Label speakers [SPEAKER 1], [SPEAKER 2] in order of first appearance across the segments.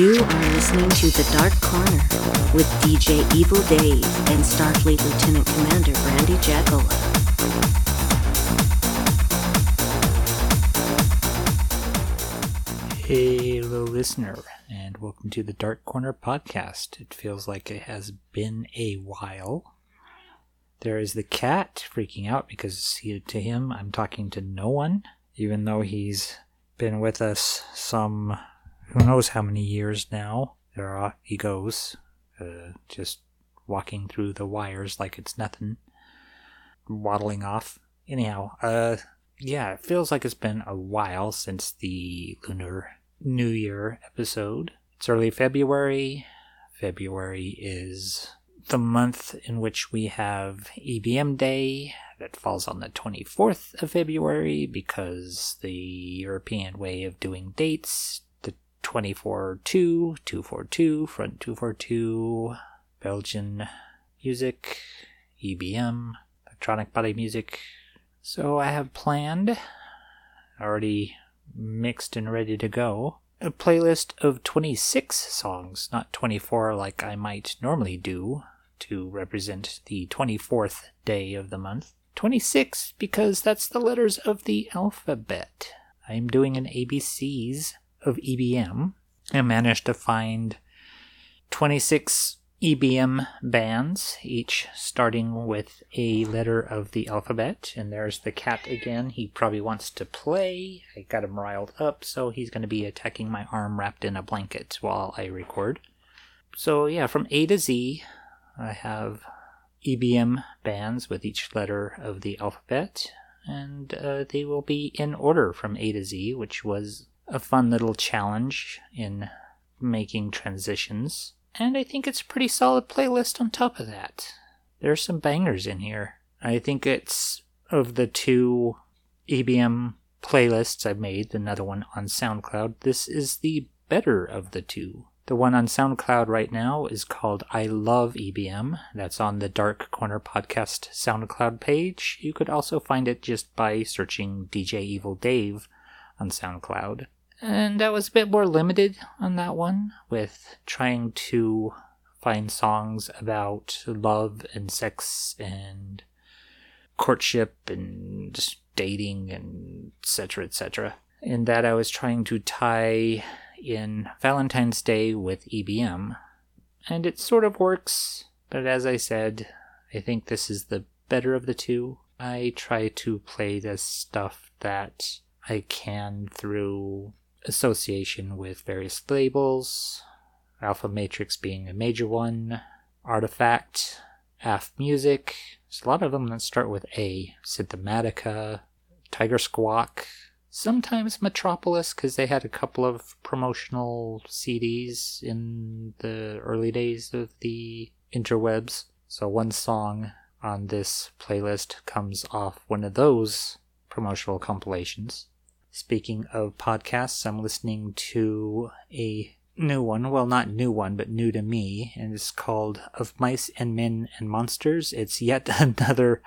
[SPEAKER 1] You are listening to The Dark Corner with DJ Evil Dave and Starfleet Lieutenant Commander Brandy Jackola.
[SPEAKER 2] Hello, listener, and welcome to the Dark Corner podcast. It feels like it has been a while. There is the cat freaking out because he, to him, I'm talking to no one, even though he's been with us some who knows how many years now. There are, he goes, uh, just walking through the wires like it's nothing, waddling off. Anyhow, uh, yeah, it feels like it's been a while since the Lunar New Year episode. It's early February. February is the month in which we have EBM Day. That falls on the 24th of February because the European way of doing dates, 24-2, 242, front 242, Belgian music, EBM, electronic body music. So I have planned, already mixed and ready to go, a playlist of 26 songs, not 24 like I might normally do to represent the 24th day of the month. 26 because that's the letters of the alphabet. I'm doing an ABCs of EBM. I managed to find 26 EBM bands, each starting with a letter of the alphabet. And there's the cat again. He probably wants to play. I got him riled up, so he's going to be attacking my arm wrapped in a blanket while I record. So, yeah, from A to Z, I have EBM bands with each letter of the alphabet, and uh, they will be in order from A to Z, which was a fun little challenge in making transitions. And I think it's a pretty solid playlist on top of that. There's some bangers in here. I think it's of the two EBM playlists I've made, another one on SoundCloud, this is the better of the two. The one on SoundCloud right now is called I Love EBM. That's on the Dark Corner Podcast SoundCloud page. You could also find it just by searching DJ Evil Dave on SoundCloud. And I was a bit more limited on that one with trying to find songs about love and sex and courtship and dating and etc etc. In that I was trying to tie in Valentine's Day with EBM, and it sort of works, but as I said, I think this is the better of the two. I try to play this stuff that I can through association with various labels, Alpha Matrix being a major one, Artifact, AF Music. There's a lot of them that start with A. Synthematica, Tiger Squawk, sometimes Metropolis because they had a couple of promotional CDs in the early days of the interwebs. So one song on this playlist comes off one of those promotional compilations. Speaking of podcasts, I'm listening to a new one. Well, not new one, but new to me. And it's called Of Mice and Men and Monsters. It's yet another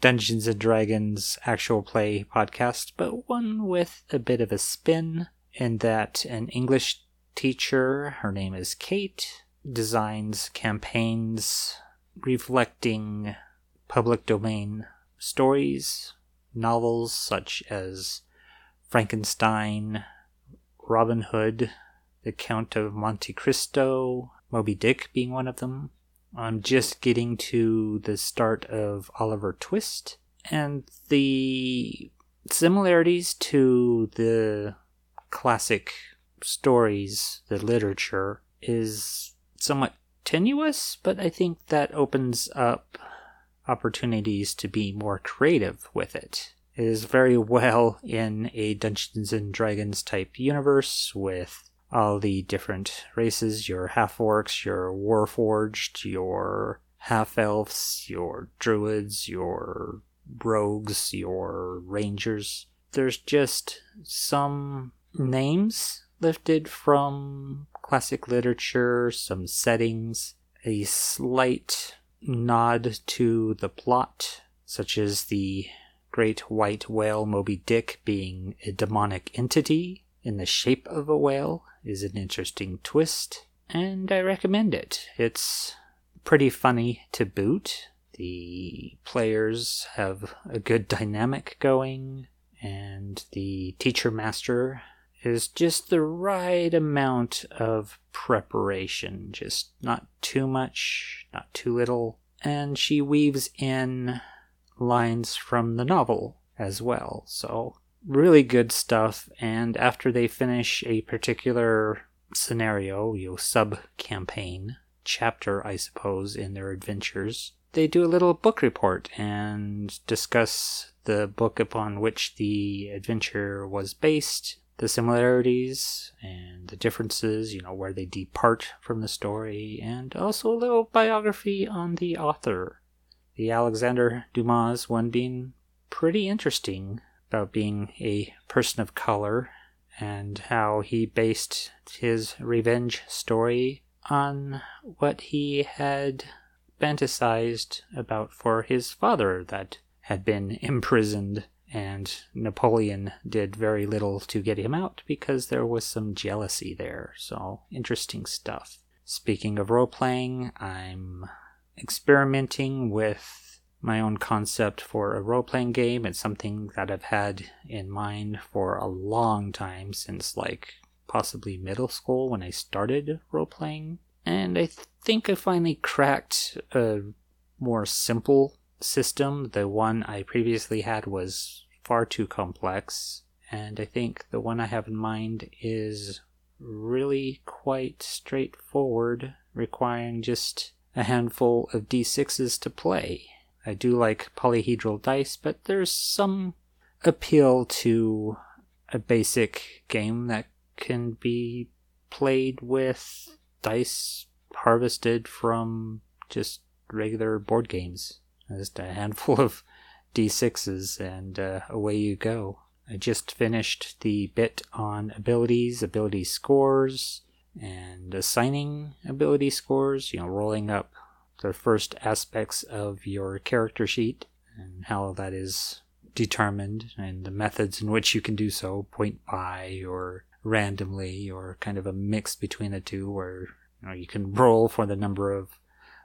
[SPEAKER 2] Dungeons and Dragons actual play podcast, but one with a bit of a spin in that an English teacher, her name is Kate, designs campaigns reflecting public domain stories, novels such as Frankenstein, Robin Hood, The Count of Monte Cristo, Moby Dick being one of them. I'm just getting to the start of Oliver Twist, and the similarities to the classic stories, the literature, is somewhat tenuous, but I think that opens up opportunities to be more creative with it is very well in a Dungeons and Dragons type universe with all the different races your half orcs, your warforged, your half elves, your druids, your rogues, your rangers. There's just some names lifted from classic literature, some settings, a slight nod to the plot, such as the great white whale Moby Dick being a demonic entity in the Shape of a Whale is an interesting twist, and I recommend it. It's pretty funny to boot. The players have a good dynamic going, and the teacher master is just the right amount of preparation. Just not too much, not too little. And she weaves in lines from the novel as well. So, really good stuff. And after they finish a particular scenario, you know, sub campaign, chapter, I suppose, in their adventures, they do a little book report and discuss the book upon which the adventure was based, the similarities and the differences, you know, where they depart from the story, and also a little biography on the author. The Alexander Dumas one being pretty interesting about being a person of color and how he based his revenge story on what he had fantasized about for his father that had been imprisoned and Napoleon did very little to get him out because there was some jealousy there. So, interesting stuff. Speaking of role playing, I'm experimenting with my own concept for a role playing game. It's something that I've had in mind for a long time since like possibly middle school when I started role playing. And I think I finally cracked a more simple system. The one I previously had was far too complex, and I think the one I have in mind is really quite straightforward, requiring just a handful of d6s to play. I do like polyhedral dice, but there's some appeal to a basic game that can be played with dice harvested from just regular board games. Just a handful of d6s, and uh, away you go. I just finished the bit on abilities, ability scores, and assigning ability scores, you know, rolling up the first aspects of your character sheet and how that is determined and the methods in which you can do so point by or randomly or kind of a mix between the two where you know you can roll for the number of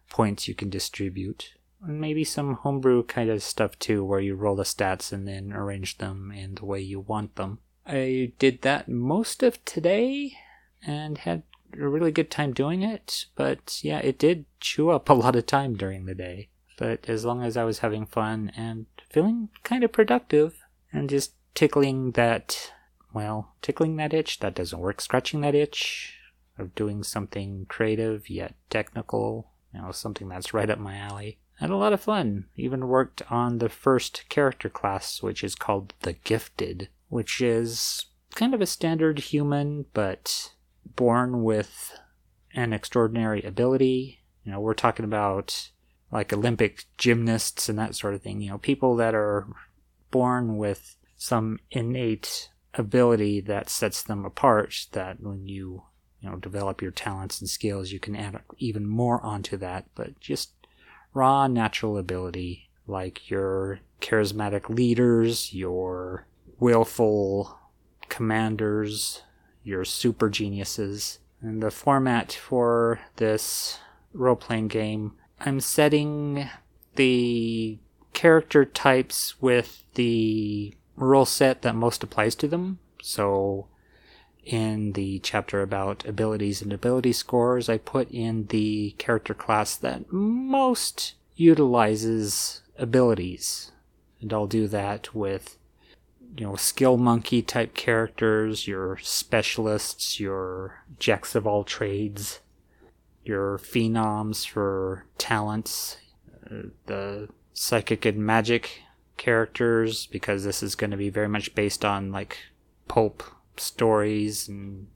[SPEAKER 2] points you can distribute maybe some homebrew kind of stuff too, where you roll the stats and then arrange them in the way you want them. I did that most of today and had a really good time doing it, but yeah, it did chew up a lot of time during the day. But as long as I was having fun and feeling kind of productive and just tickling that, well, tickling that itch, that doesn't work, scratching that itch of doing something creative yet technical, you know, something that's right up my alley had a lot of fun. Even worked on the first character class, which is called the Gifted, which is kind of a standard human, but born with an extraordinary ability. You know, we're talking about like Olympic gymnasts and that sort of thing. You know, people that are born with some innate ability that sets them apart that when you you know develop your talents and skills you can add even more onto that but just raw natural ability, like your charismatic leaders, your willful commanders, your super geniuses. And the format for this role playing game, I'm setting the character types with the role set that most applies to them. So in the chapter about abilities and ability scores, I put in the character class that most utilizes abilities. And I'll do that with, you know, skill monkey type characters, your specialists, your jacks of all trades, your phenoms for talents, the psychic and magic characters, because this is going to be very much based on like pulp stories and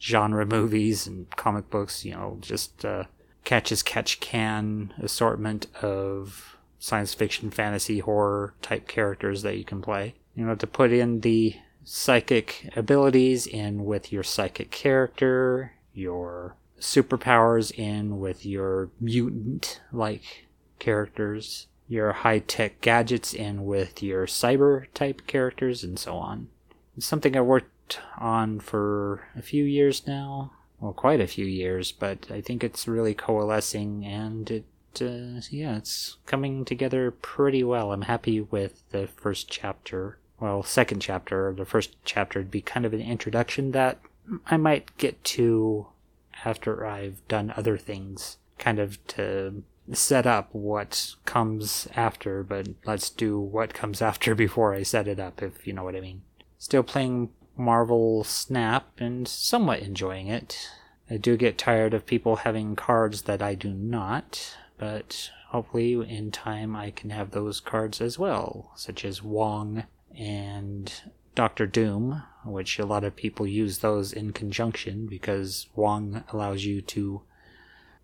[SPEAKER 2] genre movies and comic books, you know, just uh, catch as catch can assortment of science fiction, fantasy, horror type characters that you can play. You know, to put in the psychic abilities in with your psychic character, your superpowers in with your mutant like characters, your high tech gadgets in with your cyber type characters, and so on. It's something I worked on for a few years now. Well, quite a few years, but I think it's really coalescing and it, uh, yeah, it's coming together pretty well. I'm happy with the first chapter. Well, second chapter. or The first chapter would be kind of an introduction that I might get to after I've done other things, kind of to set up what comes after, but let's do what comes after before I set it up, if you know what I mean. Still playing Marvel Snap and somewhat enjoying it. I do get tired of people having cards that I do not, but hopefully in time I can have those cards as well, such as Wong and Doctor Doom, which a lot of people use those in conjunction because Wong allows you to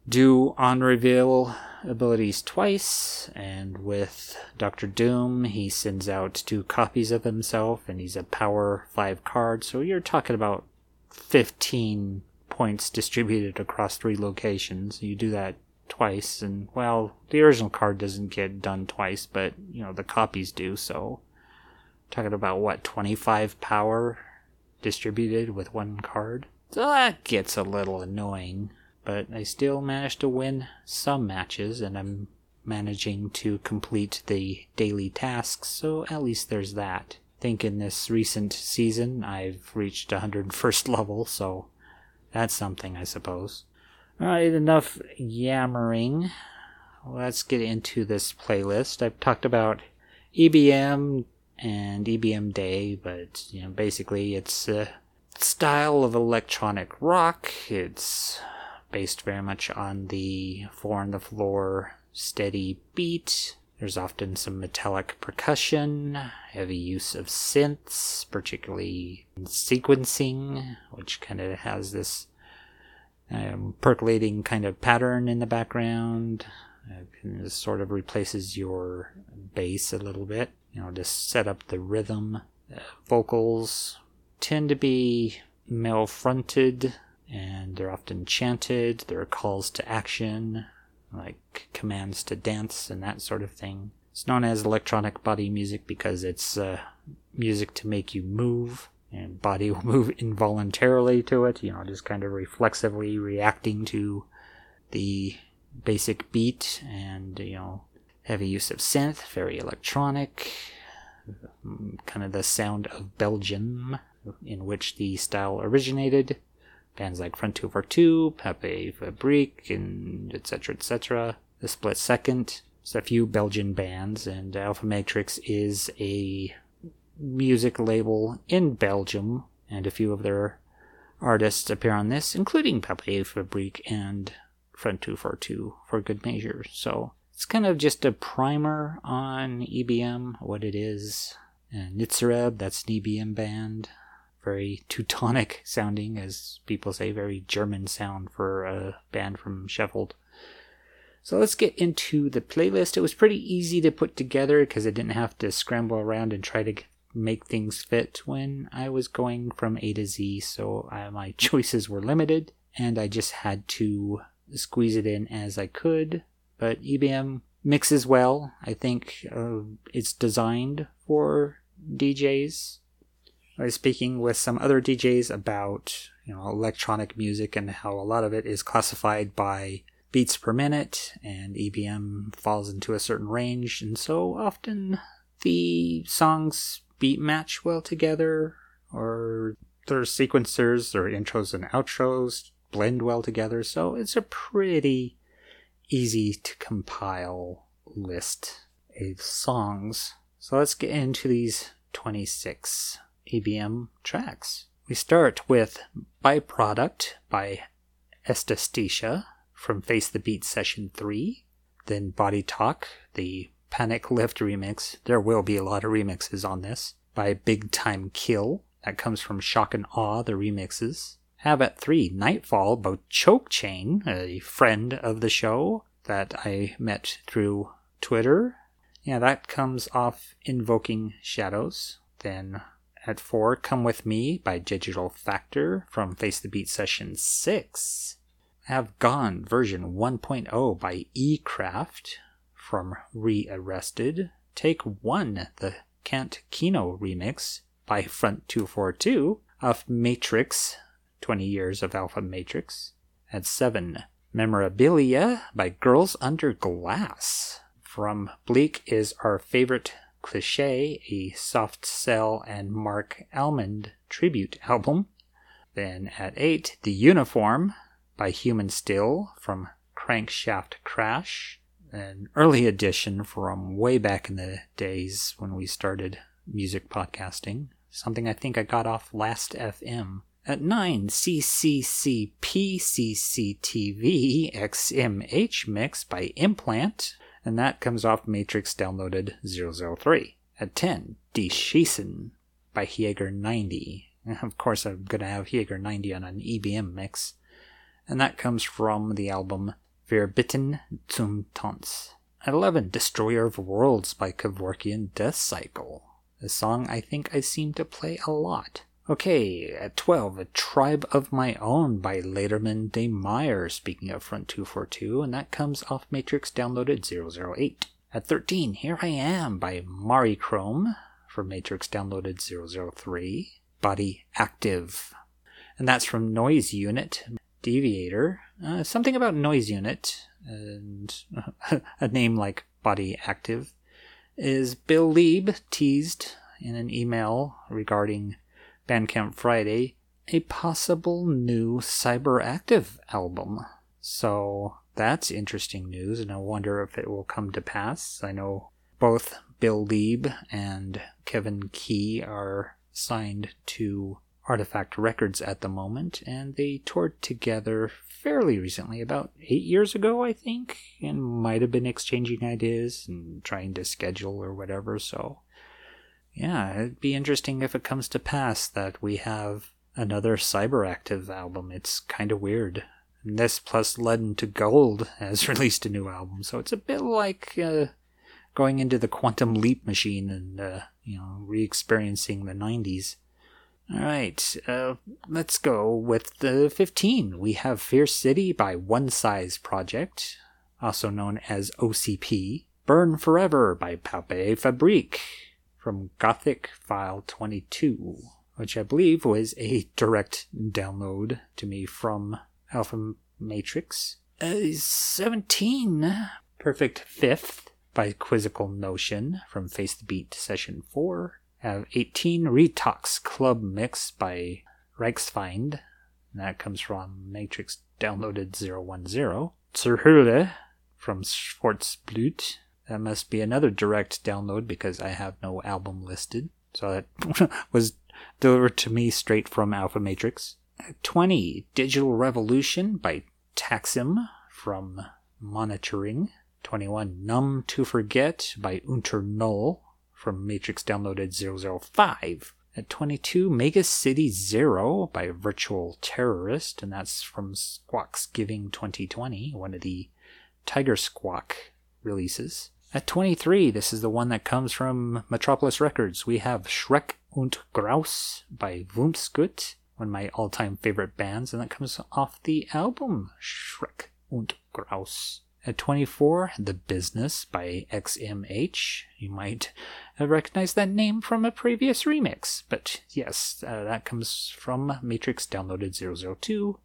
[SPEAKER 2] do on reveal abilities twice, and with Doctor Doom, he sends out two copies of himself, and he's a power 5 card, so you're talking about 15 points distributed across three locations. You do that twice, and well, the original card doesn't get done twice, but you know, the copies do, so talking about what, 25 power distributed with one card? So that gets a little annoying but I still managed to win some matches and I'm managing to complete the daily tasks, so at least there's that. I think in this recent season I've reached 101st level, so that's something, I suppose. Alright, enough yammering. Let's get into this playlist. I've talked about EBM and EBM Day, but you know, basically it's a style of electronic rock. It's based very much on the four on the floor steady beat. There's often some metallic percussion, heavy use of synths, particularly sequencing, which kind of has this um, percolating kind of pattern in the background. Uh, sort of replaces your bass a little bit, you know, to set up the rhythm. Uh, vocals tend to be male fronted and they're often chanted. There are calls to action, like commands to dance and that sort of thing. It's known as electronic body music because it's uh, music to make you move, and body will move involuntarily to it, you know, just kind of reflexively reacting to the basic beat, and, you know, heavy use of synth, very electronic, mm, kind of the sound of Belgium, in which the style originated bands like Front 242, Pouppee Fabrikk, and etc. etc. The Split Second. There's a few Belgian bands, and Alpha Matrix is a music label in Belgium, and a few of their artists appear on this, including Pouppee Fabrikk and Front 242 for good measure. So it's kind of just a primer on EBM, what it is. And Nitzer Ebb, that's an EBM band very Teutonic sounding, as people say, very German sound for a band from Sheffield. So let's get into the playlist. It was pretty easy to put together because I didn't have to scramble around and try to make things fit when I was going from A to Z. So I, my choices were limited and I just had to squeeze it in as I could. But EBM mixes well. I think uh, it's designed for DJs I was speaking with some other DJs about you know electronic music and how a lot of it is classified by beats per minute, and EBM falls into a certain range, and so often the songs beat match well together, or their sequencers their intros and outros blend well together. So it's a pretty easy to compile list of songs. So let's get into these 26 EBM tracks. We start with Byprodukt by Aesthetische from Face the Beat Session 3, then Body Talk, the Panic Lift remix. There will be a lot of remixes on this. By Big Time Kill, that comes from Shock and Awe, the remixes. Have at 3, Nightfall by Choke Chain, a friend of the show that I met through Twitter. Yeah, that comes off Invoking Shadows. Then at 4, Come With Me by Digital Factor from Face the Beat Session 6. Have Gone version 1.0 by E-Craft from Rearrested. Take 1, the Kant Kino remix by Front 242. of Matrix, 20 Years of Alpha Matrix. At 7, Memorabilia by Girls Under Glass. From Bleak is our favorite cliche, a soft cell and Marc Almond tribute album. Then at 8, The Uniform by Human Steel from Crankshaft Crash, an early edition from way back in the days when we started music podcasting, something I think I got off Last FM. At 9, CCCP XMH mix by Implant, and that comes off Matrix Downloaded 003. At 10, Die Schießen by Jäger 90. Of course, I'm going to have Jäger 90 on an EBM mix, and that comes from the album Wir bitten zum Tanz. At 11, Destroyer of Worlds by Kevorkian Death Cycle, a song I think I seem to play a lot. Okay, at 12, A Tribe of My Own by Lederman de Meyer, speaking of Front 242, and that comes off Matrix Downloaded 008. At 13, Here I Am by Mari Chrome for Matrix Downloaded 003. Body Aktiv. And that's from Noise Unit, Deviator. Uh, something about Noise Unit and a name like Body Aktiv is Bill Leeb teased in an email regarding Bandcamp Friday a possible new Cyberaktif album. So that's interesting news, and I wonder if it will come to pass. I know both Bill Leeb and cEvin Key are signed to Artifact Records at the moment, and they toured together fairly recently, about eight years ago, I think, and might have been exchanging ideas and trying to schedule or whatever. So yeah, it'd be interesting if it comes to pass that we have another Cyberaktif album. It's kind of weird. And this plus Lead into Gold has released a new album, so it's a bit like uh, going into the quantum leap machine and uh, you know re-experiencing the '90s. All right, uh, let's go with the 15. We have Fierce City by Onecyze Project, also known as OCP. Burn Forever by Pouppee Fabrikk, from Gothic File 22, which I believe was a direct download to me from Alpha Matrix. Uh, 17, Perfect Fifth by Quizzical Notion from Face the Beat Session 4. Have 18, Retox Club Mix by Reichsfeind. That comes from Matrix Downloaded 010. Zur Hölle from Schwarzblut that must be another direct download because I have no album listed. So that was delivered to me straight from Alpha Matrix. 20, Digital Revolution by Taxim from Monitoring. 21, Numb to Forget by Unter Null from Matrix Downloaded 005. At 22, Mega City Zero by Virtual Terrorist, and that's from Squawk's Giving 2020, one of the Tiger Squawk releases. At 23, this is the one that comes from Metropolis Records. We have Schreck und Graus by Wumpscut, one of my all time favorite bands, and that comes off the album Schreck und Graus. At 24, The Business by XMH. You might recognize that name from a previous remix, but yes, uh, that comes from Matrix Downloaded 002.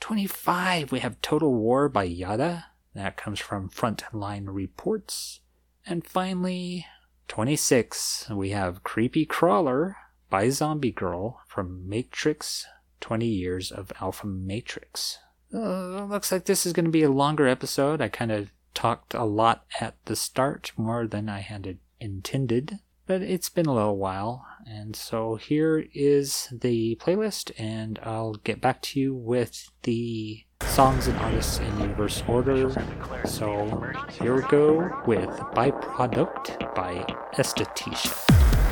[SPEAKER 2] 25, we have Total War by Yade. That comes from Frontline Reports. And finally, 26, we have Creepy Crawler by Zombie Girl from Matrix 20 Years of Alpha Matrix. Uh, looks like this is going to be a longer episode. I kind of talked a lot at the start, more than I had intended but it's been a little while. And so here is the playlist, and I'll get back to you with the songs and artists in reverse order. So here we go with Byprodukt by
[SPEAKER 3] Aesthetische.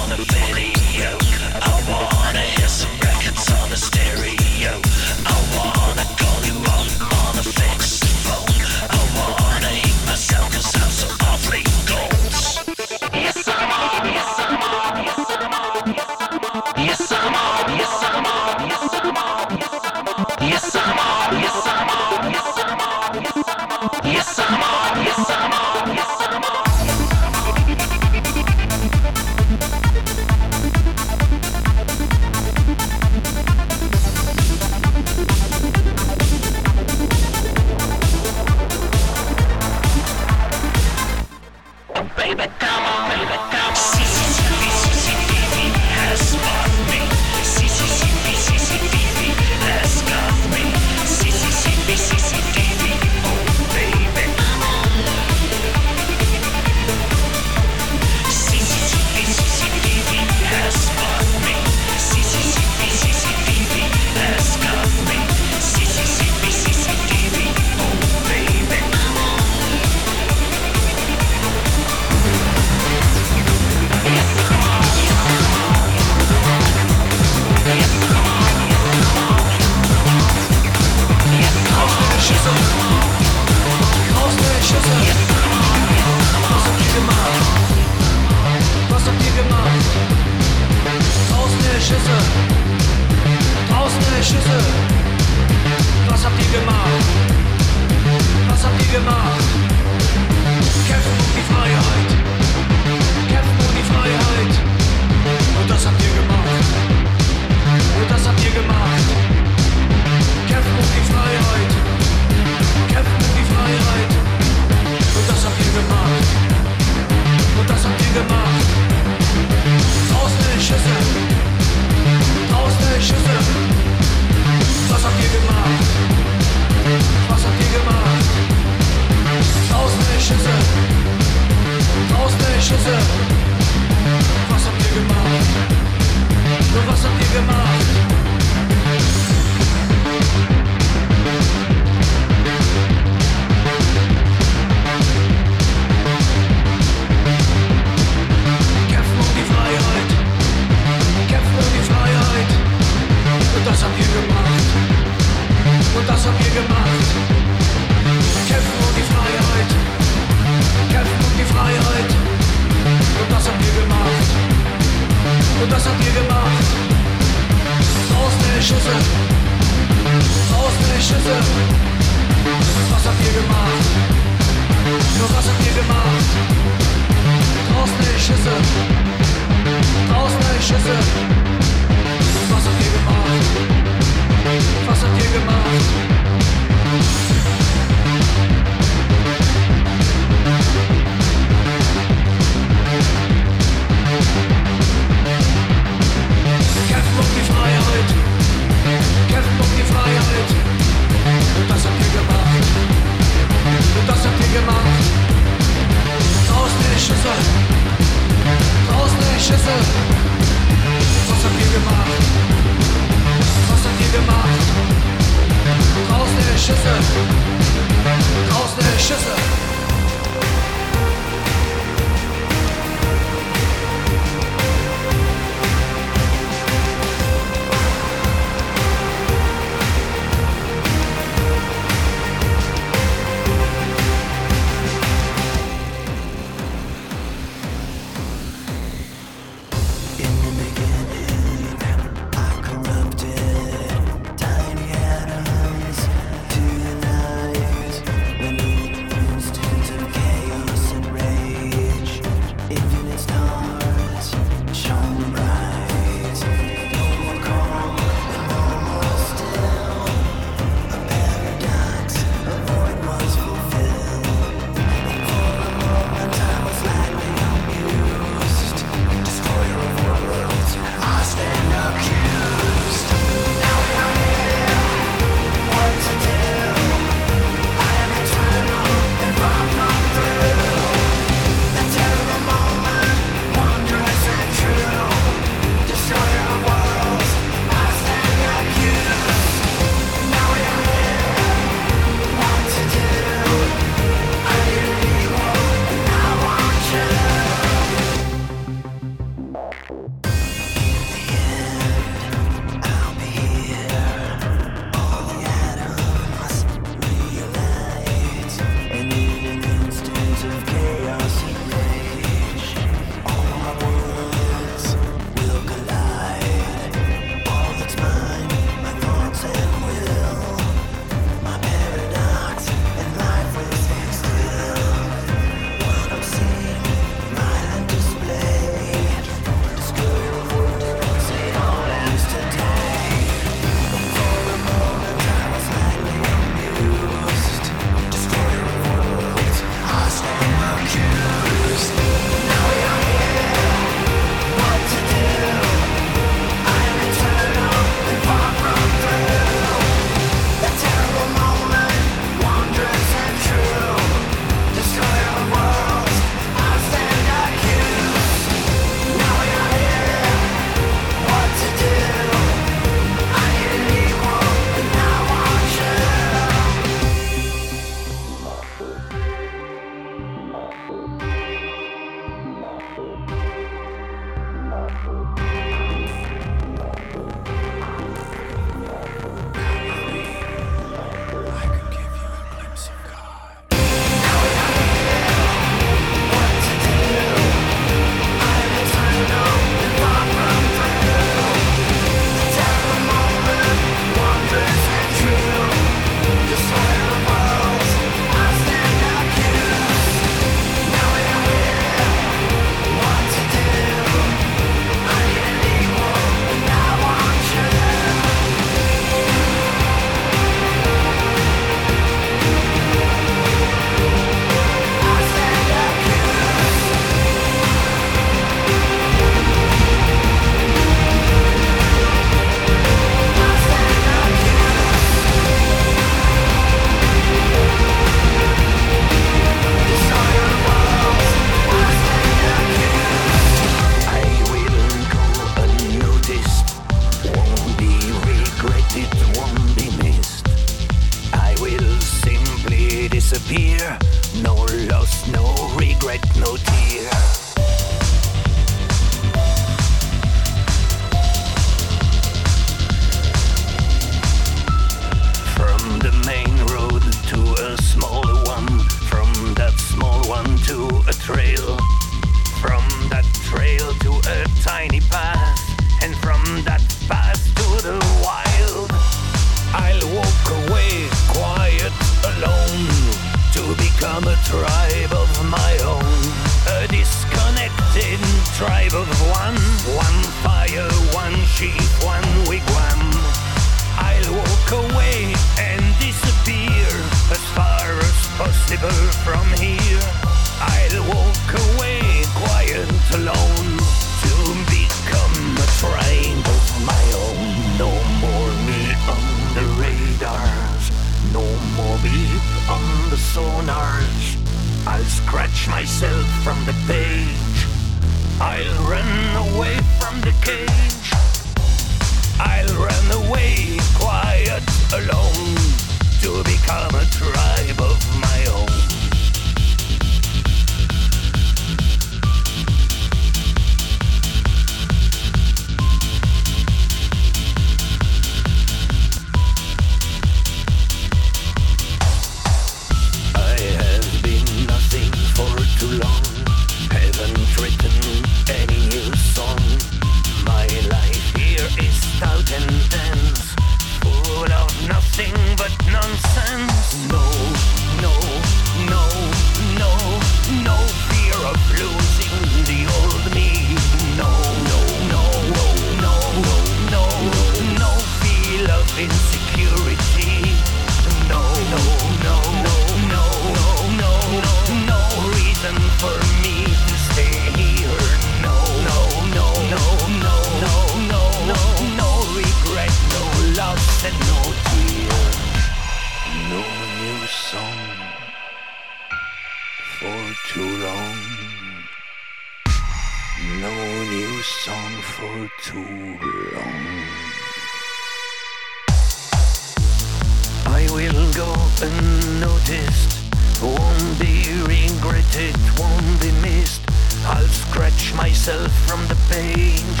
[SPEAKER 3] Myself from the page.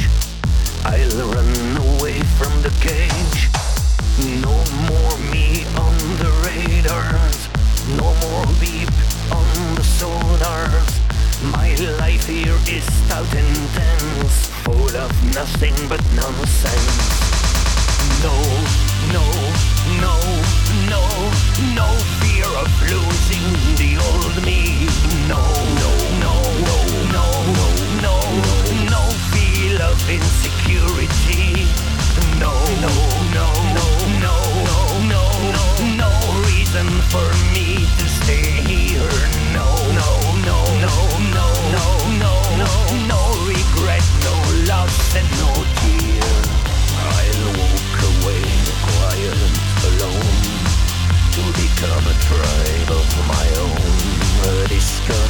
[SPEAKER 3] I'll run away from the cage. No more me on the radars. No more beep on the sonars. My life here is stout and dense, full of nothing but nonsense. No, no, no, no, no fear of losing the old me. No, no, no, no, no, insecurity. No, no, no, no, no, no, no, no, reason for me to stay here. No, no, no, no, no, no, no, no, no regret, no loss and no. I'll walk away quiet alone to become a tribe of my own, a disconnected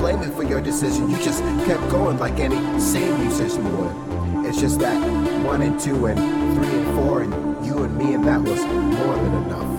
[SPEAKER 4] blame it for your decision. You just kept going like any sane musician would. It's just that one and two and three and four and you and me and that was more than enough.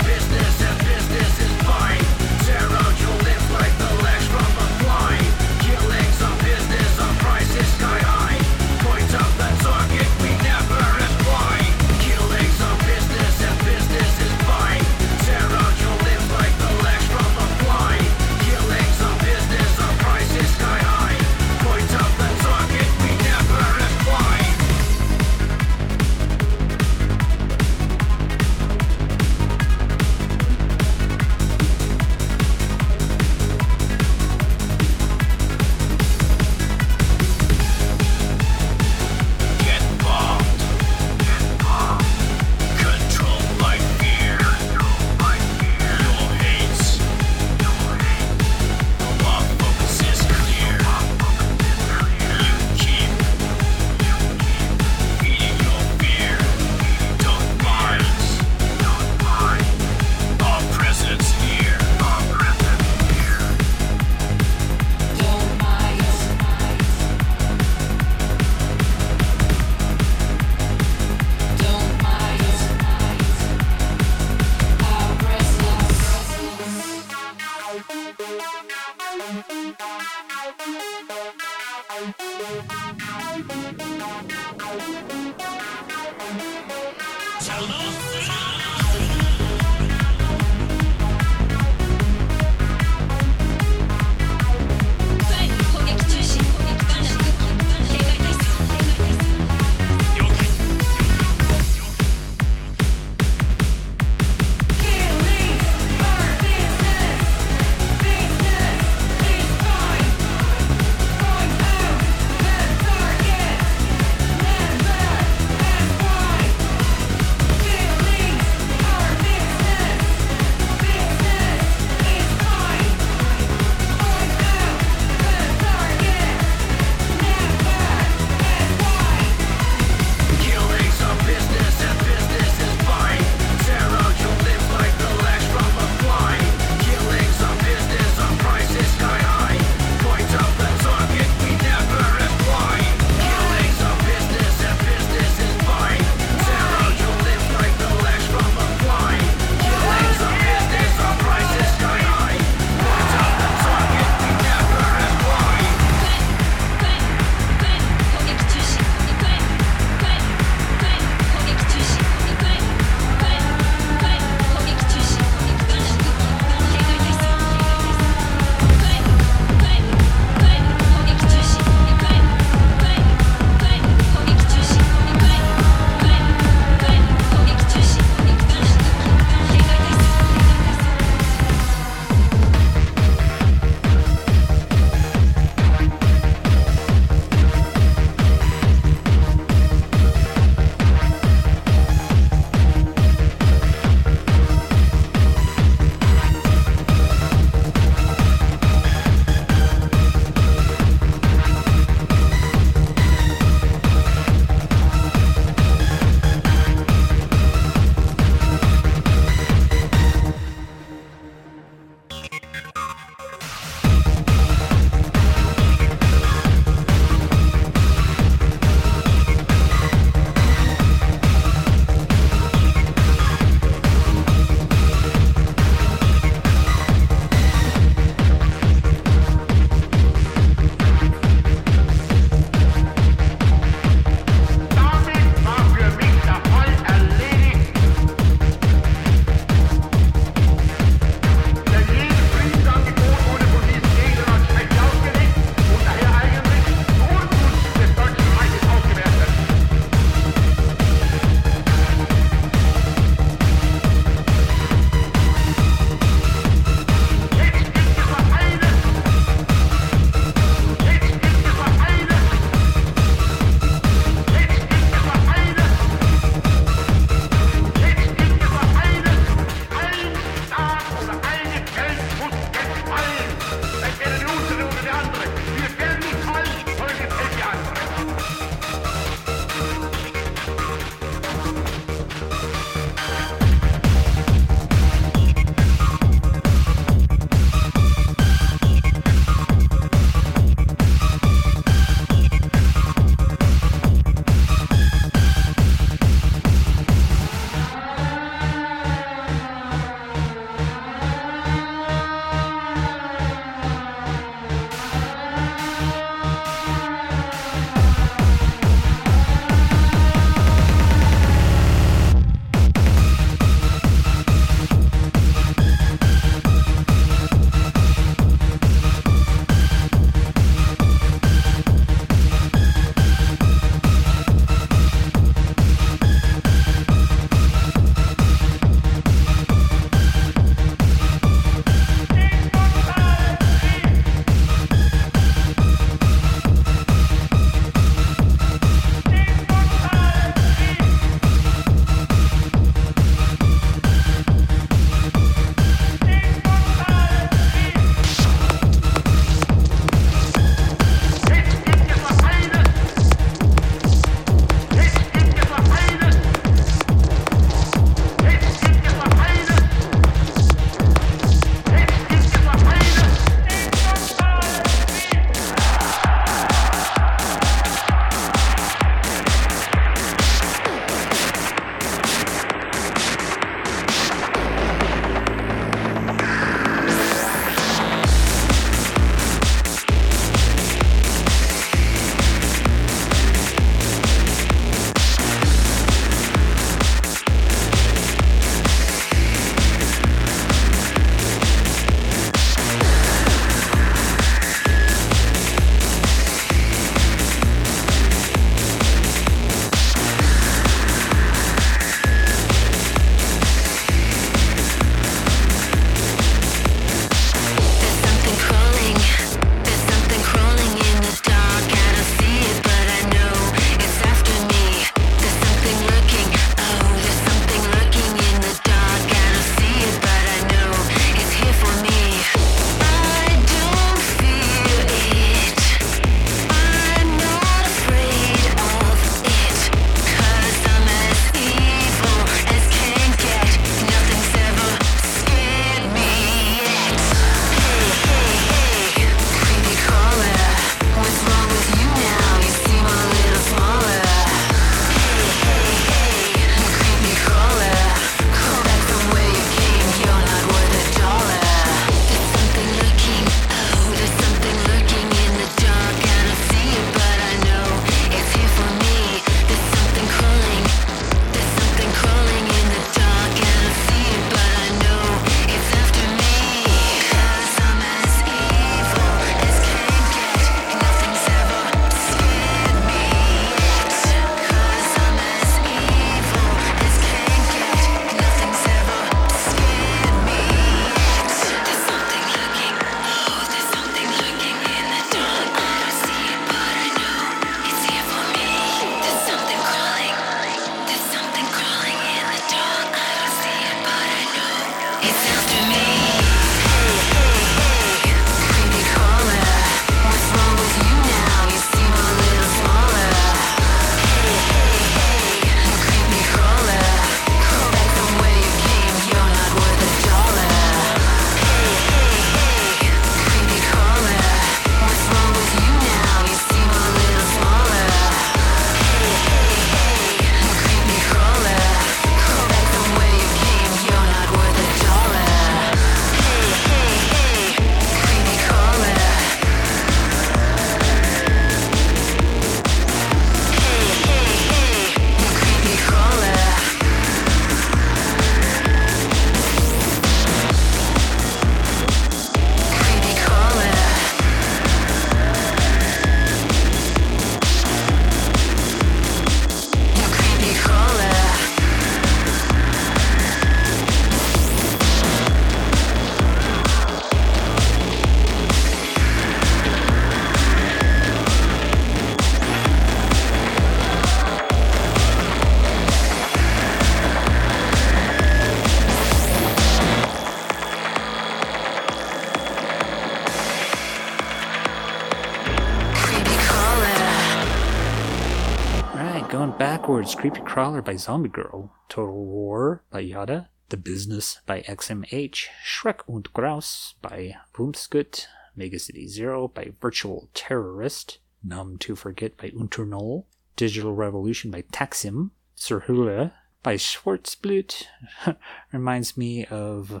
[SPEAKER 2] Backwards. Creepy Crawler by Zombie Girl. Total War by Yade. The Business by XMH. Schrekk und Grauss by Wumpscut. Mega City Zero by Virtual Terrorist. Numb to Forget by Unternull. Digital Revolution by Taxim. Zur Hölle by Schwarzblut. Reminds me of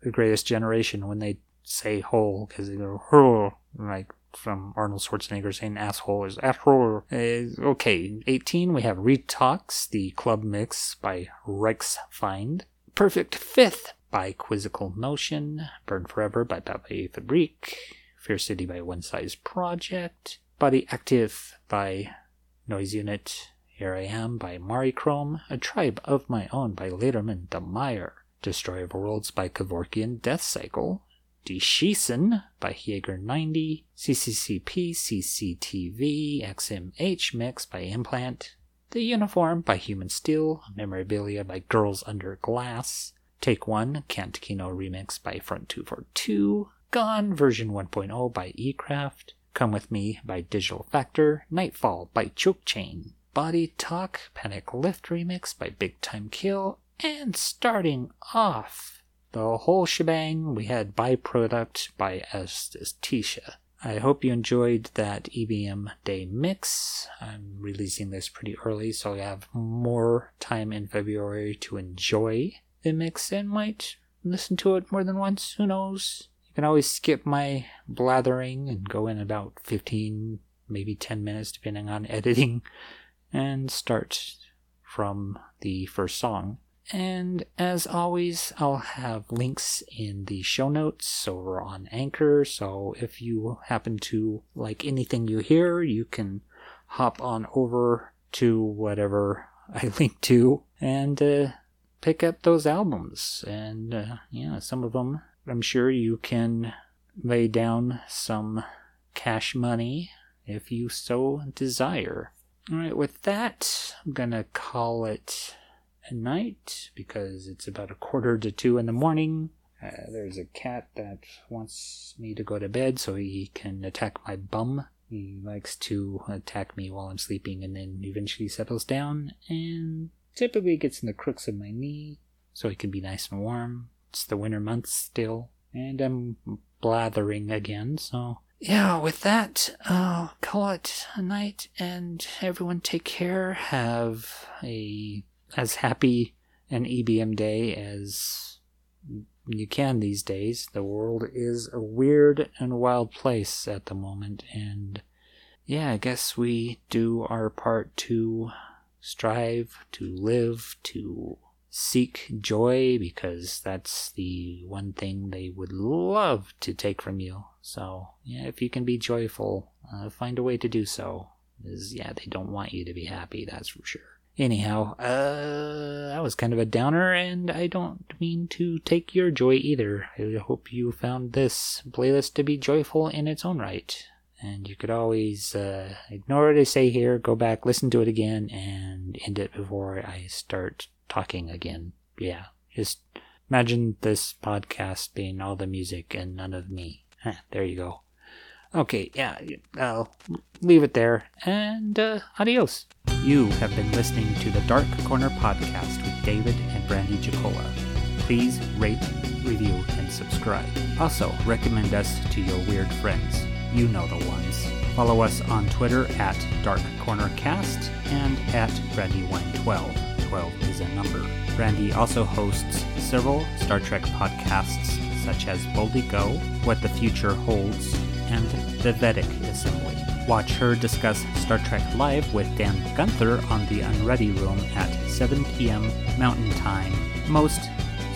[SPEAKER 2] The Greatest Generation when they say hole because they go hurl like from Arnold Schwarzenegger saying asshole is asshole. Uh, okay, 18 we have Retox, the club mix by Rex Reichsfeind. Perfect Fifth by Quizzical Notion. Burn Forever by Pouppee Fabrikk. Fear City by Onecyze Project. Body Aktiv by Noise Unit. Here I Am by Mari Chrome. A Tribe of My Own by Lederman Meyer. Destroy of Worlds by Kevorkian Death Cycle. Die Schießen by Jäger 90, CCCP, CCTV, XMH Mix by Implant, The Uniform by Human Steel, Memorabilia by Girls Under Glass, Take One, Kant Kino Remix by Front 242, Gone version 1.0 by E-Craft, Come With Me by Digital Factor, Nightfall by Choke Chain, Body Talk, Panic Lift Remix by Big Time Kill, and starting off the whole shebang. We had Byprodukt by Aesthetische. I hope you enjoyed that EBM Day mix. I'm releasing this pretty early, so I have more time in February to enjoy the mix and might listen to it more than once. Who knows? You can always skip my blathering and go in about 15, maybe 10 minutes, depending on editing, and start from the first song. And as always, I'll have links in the show notes over on Anchor. So if you happen to like anything you hear, you can hop on over to whatever I link to and uh, pick up those albums. And uh, yeah, some of them I'm sure you can lay down some cash money if you so desire. All right, with that, I'm gonna call it at night because it's about a quarter to two in the morning. Uh, there's a cat that wants me to go to bed so he can attack my bum. He likes to attack me while I'm sleeping and then eventually settles down and typically gets in the crooks of my knee so he can be nice and warm. It's the winter months still, and I'm blathering again, so yeah, with that, I'll call it a night, and everyone take care. Have a as happy an EBM day as you can these days. The world is a weird and wild place at the moment, and yeah, I guess we do our part to strive, to live, to seek joy because that's the one thing they would love to take from you. So, yeah, if you can be joyful, uh, find a way to do so. Because, yeah, they don't want you to be happy, that's for sure. Anyhow, uh, that was kind of a downer, and I don't mean to take your joy either. I hope you found this playlist to be joyful in its own right. And you could always uh, ignore what I say here, go back, listen to it again, and end it before I start talking again. Yeah, just imagine this podcast being all the music and none of me. Huh, there you go. Okay, yeah, I'll leave it there, and uh, adios. You have been listening to the Dark Corner Podcast with David and Brandy Jacola. Please rate, review, and subscribe. Also, recommend us to your weird friends. You know the ones. Follow us on Twitter at Dark Corner Cast and at Brandy112. 12 is a number. Brandy also hosts several Star Trek podcasts such as Boldly Go, What the Future Holds, and The Vedek Assembly. Watch her discuss Star Trek Live with Dan Gunther on the Unready Room at 7 p.m. Mountain Time, most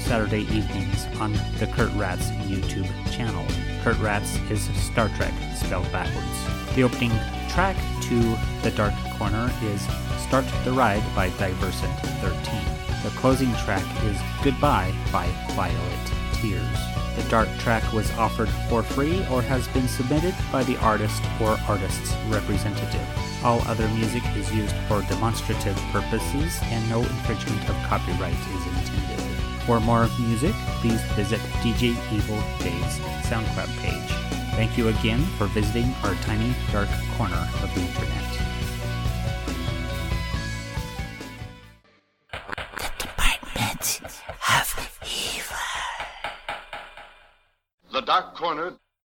[SPEAKER 2] Saturday evenings on the Kurt Ratz YouTube channel. Kurt Ratz is Star Trek spelled backwards. The opening track to The Dark Corner is Start the Ride by Diversant 13. The closing track is Goodbye by Violet Tears. The dark track was offered for free or has been submitted by the artist or artist's representative. All other music is used for demonstrative purposes and no infringement of copyright is intended. For more music, please visit DJ Evil Dave's SoundCloud page. Thank you again for visiting our tiny dark corner of the internet.
[SPEAKER 5] Department.
[SPEAKER 6] The Dark Corner